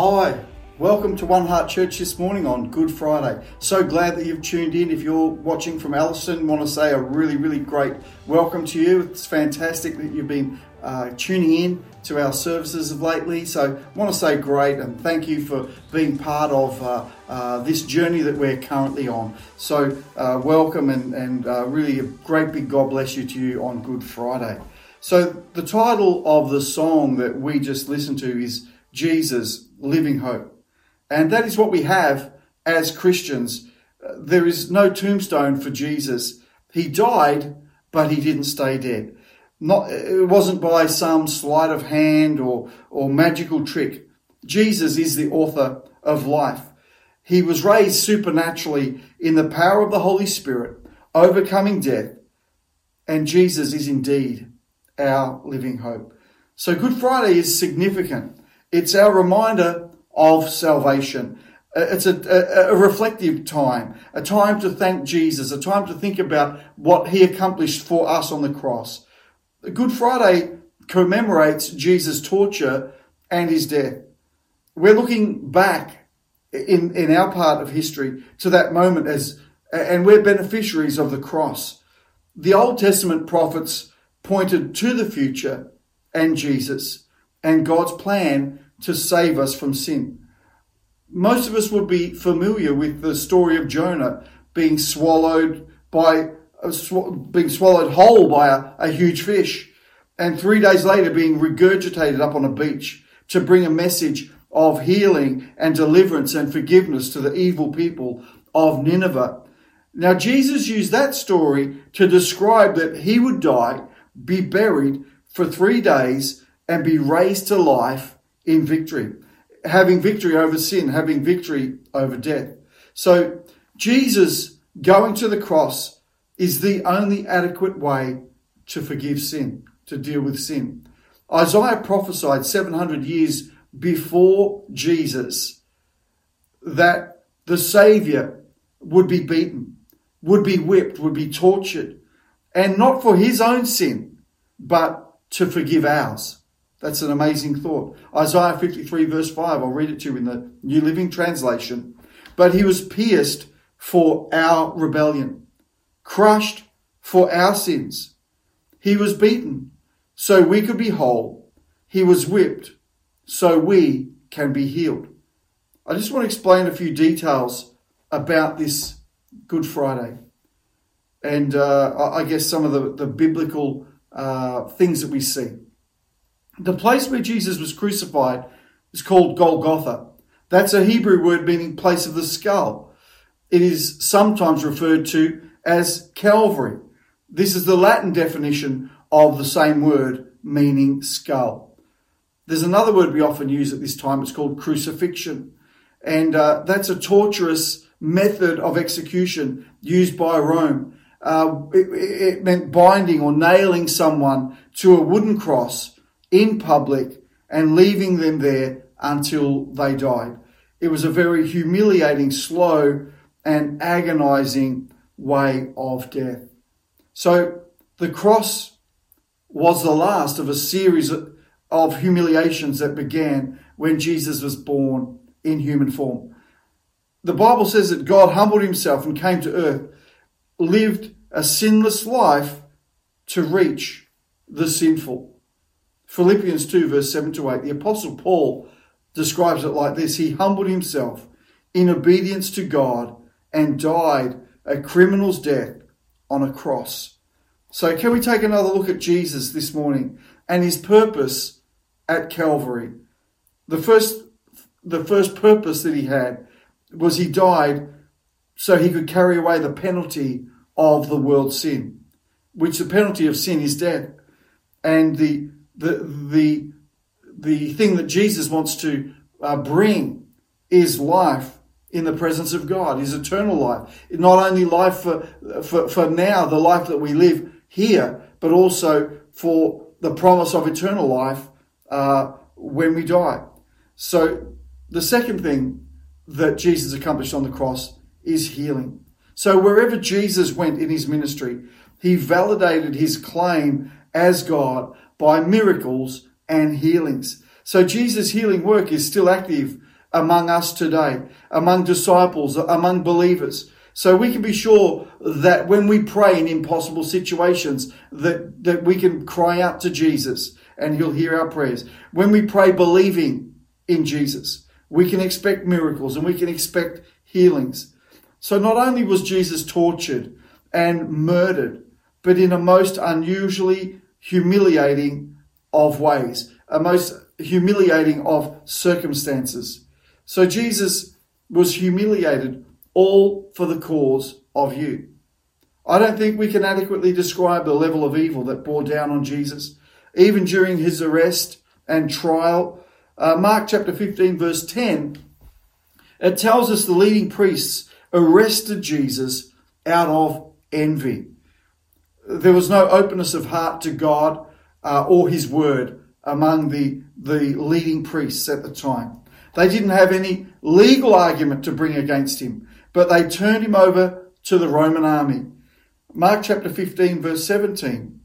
Hi, welcome to One Heart Church this morning on Good Friday. So glad that you've tuned in. If you're watching from Allison, want to say a really, really great welcome to you. It's fantastic that you've been uh, tuning in to our services of lately. So, want to say great and thank you for being part of uh, uh, this journey that we're currently on. So, uh, welcome and, and uh, really a great big God bless you to you on Good Friday. So, the title of the song that we just listened to is Jesus Living Hope. And that is what we have as Christians. There is no tombstone for Jesus. He died, but he didn't stay dead. Not, it wasn't by some sleight of hand or, or magical trick. Jesus is the author of life. He was raised supernaturally in the power of the Holy Spirit, overcoming death. And Jesus is indeed our living hope. So Good Friday is significant. It's our reminder of salvation. Uh, it's a, a, a, reflective time, a time to thank Jesus, a time to think about what he accomplished for us on the cross. Good Friday commemorates Jesus' torture and his death. We're looking back in, in our part of history to that moment as, and we're beneficiaries of the cross. The Old Testament prophets pointed to the future and Jesus and God's plan to save us from sin. Most of us would be familiar with the story of Jonah being swallowed by uh, being swallowed whole by a, a huge fish, and three days later being regurgitated up on a beach to bring a message of healing and deliverance and forgiveness to the evil people of Nineveh. Now, Jesus used that story to describe that he would die, be buried for three days, and be raised to life in victory, having victory over sin, having victory over death. So Jesus going to the cross is the only adequate way to forgive sin, to deal with sin. Isaiah prophesied 700 years before Jesus that the Savior would be beaten, would be whipped, would be tortured, and not for his own sin, but to forgive ours. That's an amazing thought. Isaiah 53 verse 5, I'll read it to you in the New Living Translation. But he was pierced for our rebellion, crushed for our sins. He was beaten so we could be whole. He was whipped so we can be healed. I just want to explain a few details about this Good Friday and uh, I guess some of the, the biblical uh, things that we see. The place where Jesus was crucified is called Golgotha. That's a Hebrew word meaning place of the skull. It is sometimes referred to as Calvary. This is the Latin definition of the same word meaning skull. There's another word we often use at this time. It's called crucifixion. And uh, that's a torturous method of execution used by Rome. Uh, it, it meant binding or nailing someone to a wooden cross in public and leaving them there until they died. It was a very humiliating, slow, and agonizing way of death. So the cross was the last of a series of humiliations that began when Jesus was born in human form. The Bible says that God humbled himself and came to earth, lived a sinless life to reach the sinful. Philippians 2, verse 7 to 8, the Apostle Paul describes it like this He humbled himself in obedience to God and died a criminal's death on a cross. So, can we take another look at Jesus this morning and his purpose at Calvary? The first, the first purpose that he had was he died so he could carry away the penalty of the world's sin, which the penalty of sin is death. And the the the the thing that Jesus wants to uh, bring is life in the presence of God, is eternal life. Not only life for, for, for now, the life that we live here, but also for the promise of eternal life uh, when we die. So the second thing that Jesus accomplished on the cross is healing. So wherever Jesus went in his ministry, he validated his claim as God by miracles and healings. So Jesus' healing work is still active among us today, among disciples, among believers. So we can be sure that when we pray in impossible situations, that, that we can cry out to Jesus and he'll hear our prayers. When we pray believing in Jesus, we can expect miracles and we can expect healings. So not only was Jesus tortured and murdered, but in a most unusually humiliating of ways, a most humiliating of circumstances. So Jesus was humiliated all for the cause of you. I don't think we can adequately describe the level of evil that bore down on Jesus, even during his arrest and trial. Uh, Mark chapter 15, verse 10, it tells us the leading priests arrested Jesus out of envy. There was no openness of heart to God uh, or his word among the, the leading priests at the time. They didn't have any legal argument to bring against him but they turned him over to the Roman army. Mark chapter 15, verse 17.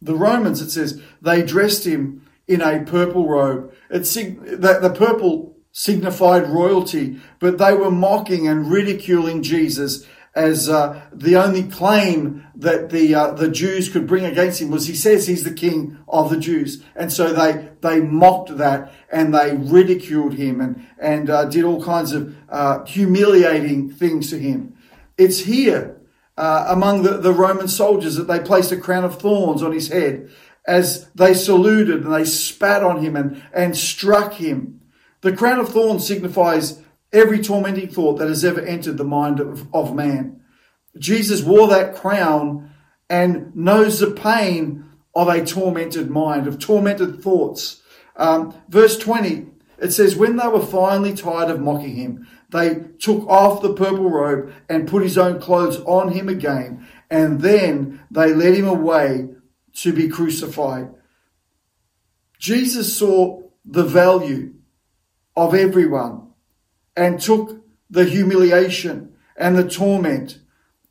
The Romans, it says, they dressed him in a purple robe. It sig- the, the purple signified royalty, but they were mocking and ridiculing Jesus as uh, the only claim that the uh, the Jews could bring against him was he says he's the king of the Jews, and so they they mocked that and they ridiculed him and and uh, did all kinds of uh, humiliating things to him. It's here uh, among the, the Roman soldiers that they placed a crown of thorns on his head as they saluted and they spat on him and and struck him. The crown of thorns signifies every tormenting thought that has ever entered the mind of, of man. Jesus wore that crown and knows the pain of a tormented mind, of tormented thoughts. Um, verse 20, it says, When they were finally tired of mocking him, they took off the purple robe and put his own clothes on him again, and then they led him away to be crucified. Jesus saw the value of everyone and took the humiliation and the torment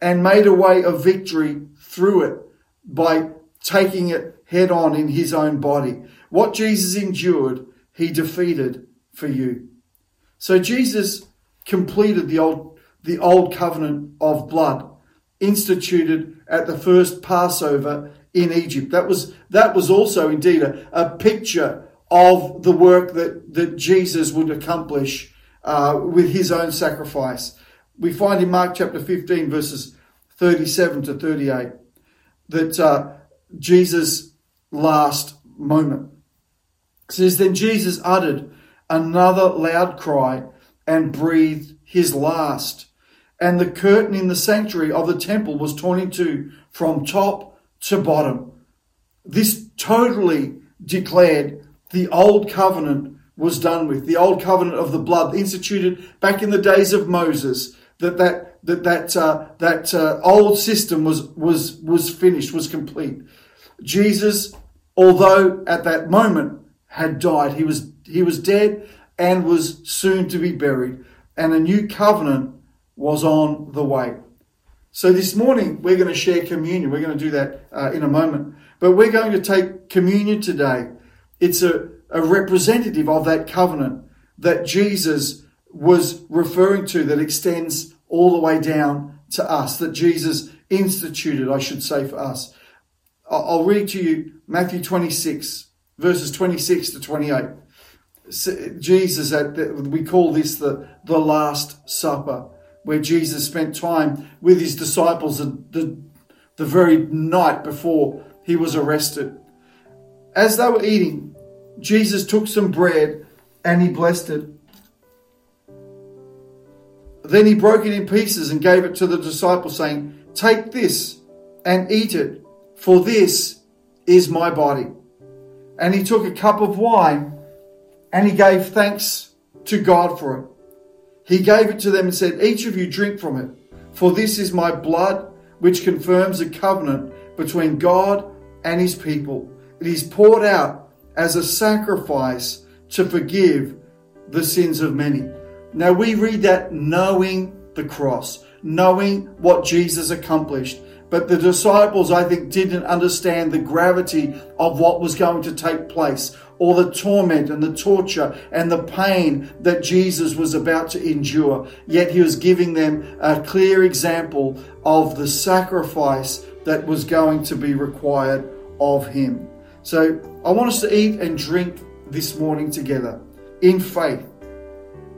and made a way of victory through it by taking it head on in his own body. What Jesus endured, he defeated for you. So Jesus completed the old, the old covenant of blood instituted at the first Passover in Egypt. That was, that was also indeed a, a picture of the work that, that Jesus would accomplish uh, with his own sacrifice. We find in Mark chapter 15, verses 37 to 38, that uh, Jesus' last moment it says, Then Jesus uttered another loud cry and breathed his last. And the curtain in the sanctuary of the temple was torn in two from top to bottom. This totally declared the old covenant was done with. The old covenant of the blood instituted back in the days of Moses. That that that that uh, that uh, old system was was was finished, was complete. Jesus, although at that moment had died, he was he was dead and was soon to be buried, and a new covenant was on the way. So this morning we're going to share communion. We're going to do that uh, in a moment, but we're going to take communion today. It's a a representative of that covenant that Jesus was referring to that extends all the way down to us, that Jesus instituted, I should say, for us. I'll read to you Matthew 26, verses 26 to 28. Jesus, at the, we call this the, the Last Supper, where Jesus spent time with his disciples the, the, the very night before he was arrested. As they were eating, Jesus took some bread and he blessed it. Then he broke it in pieces and gave it to the disciples, saying, Take this and eat it, for this is my body. And he took a cup of wine and he gave thanks to God for it. He gave it to them and said, Each of you drink from it, for this is my blood, which confirms a covenant between God and his people. It is poured out as a sacrifice to forgive the sins of many. Now we read that knowing the cross, knowing what Jesus accomplished. But the disciples, I think, didn't understand the gravity of what was going to take place, or the torment and the torture and the pain that Jesus was about to endure. Yet he was giving them a clear example of the sacrifice that was going to be required of him. So I want us to eat and drink this morning together in faith.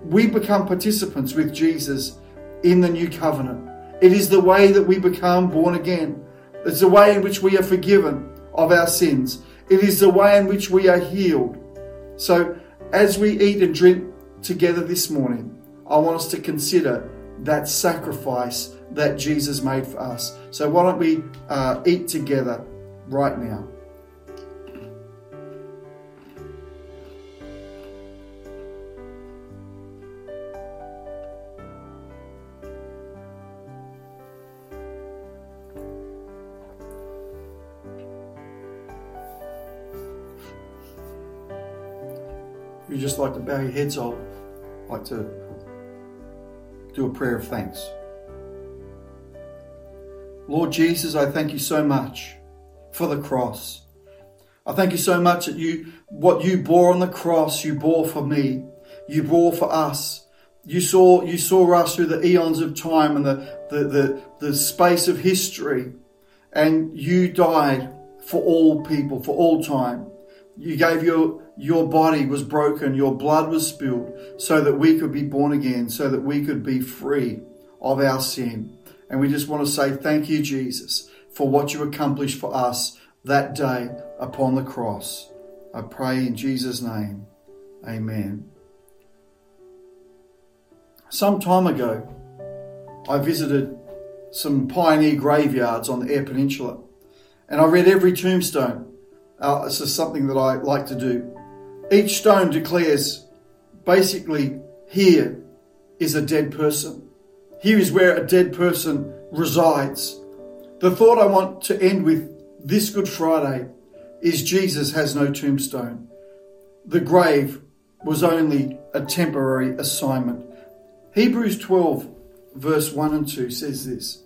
We become participants with Jesus in the new covenant. It is the way that we become born again. It's the way in which we are forgiven of our sins. It is the way in which we are healed. So, as we eat and drink together this morning, I want us to consider that sacrifice that Jesus made for us. So, why don't we uh, eat together right now? You just like to bow your heads, I'll like to do a prayer of thanks. Lord Jesus, I thank you so much for the cross. I thank you so much that you, what you bore on the cross, you bore for me. You bore for us. You saw, you saw us through the eons of time and the, the, the, the space of history. And you died for all people, for all time. You gave your, your body was broken, your blood was spilled, so that we could be born again, so that we could be free of our sin. And we just want to say thank you, Jesus, for what you accomplished for us that day upon the cross. I pray in Jesus' name. Amen. Some time ago, I visited some pioneer graveyards on the Eyre Peninsula, and I read every tombstone. Uh, this is something that I like to do. Each stone declares basically, here is a dead person. Here is where a dead person resides. The thought I want to end with this Good Friday is Jesus has no tombstone. The grave was only a temporary assignment. Hebrews 12, verse 1 and 2 says this.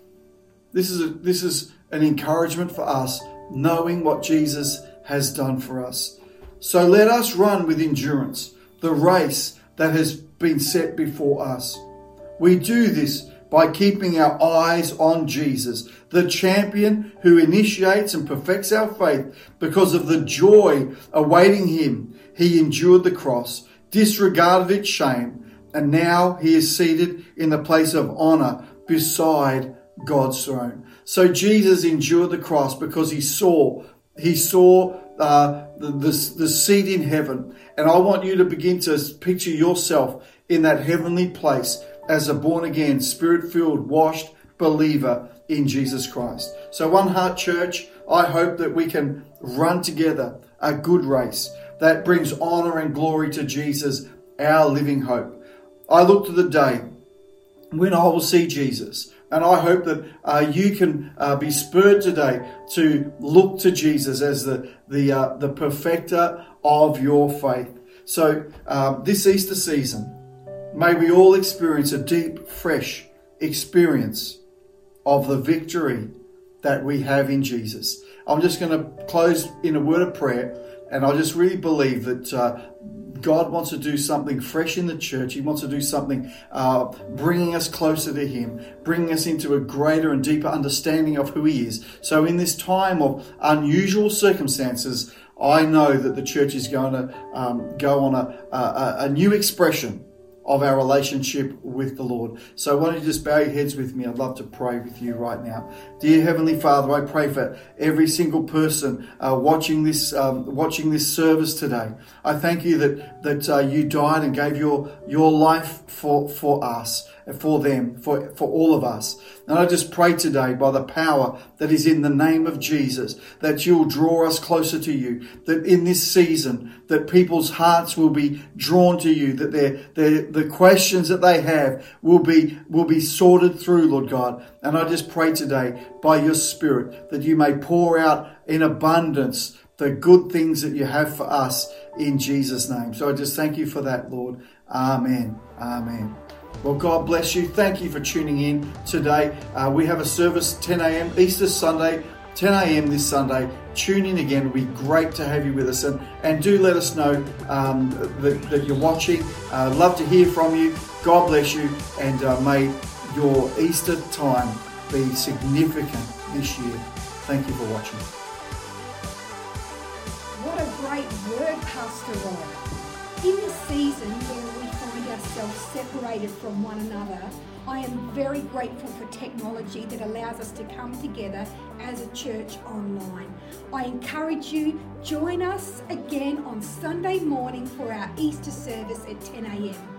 This is, a, this is an encouragement for us, knowing what Jesus has done for us. So let us run with endurance the race that has been set before us. We do this by keeping our eyes on Jesus, the champion who initiates and perfects our faith because of the joy awaiting him. He endured the cross, disregarded its shame, and now he is seated in the place of honor beside God's throne. So Jesus endured the cross because he saw he saw uh, the, the, the seat in heaven. And I want you to begin to picture yourself in that heavenly place as a born again, spirit filled, washed believer in Jesus Christ. So, One Heart Church, I hope that we can run together a good race that brings honor and glory to Jesus, our living hope. I look to the day when I will see Jesus and I hope that uh, you can uh, be spurred today to look to Jesus as the, the, uh, the perfecter of your faith. So, uh, this Easter season, may we all experience a deep, fresh experience of the victory that we have in Jesus. I'm just going to close in a word of prayer, and I just really believe that uh, God wants to do something fresh in the church. He wants to do something uh, bringing us closer to Him, bringing us into a greater and deeper understanding of who He is. So, in this time of unusual circumstances, I know that the church is going to um, go on a, a, a new expression of our relationship with the Lord. So why don't you just bow your heads with me? I'd love to pray with you right now. Dear Heavenly Father, I pray for every single person uh, watching this um, watching this service today. I thank you that that uh, you died and gave your your life for for us for them, for, for all of us. And I just pray today by the power that is in the name of Jesus that you'll draw us closer to you, that in this season that people's hearts will be drawn to you, that their, their, the questions that they have will be, will be sorted through, Lord God. And I just pray today by your spirit that you may pour out in abundance the good things that you have for us in Jesus' name. So I just thank you for that, Lord. Amen. Amen. Well, God bless you. Thank you for tuning in today. Uh, we have a service 10 a.m. Easter Sunday, 10 a.m. this Sunday. Tune in again. It'll be great to have you with us. And, and do let us know um, that, that, you're watching. Uh, love to hear from you. God bless you. And uh, may your Easter time be significant this year. Thank you for watching. What a great word, Pastor Ron. In the season ourselves separated from one another, I am very grateful for technology that allows us to come together as a church online. I encourage you, join us again on Sunday morning for our Easter service at 10 a.m.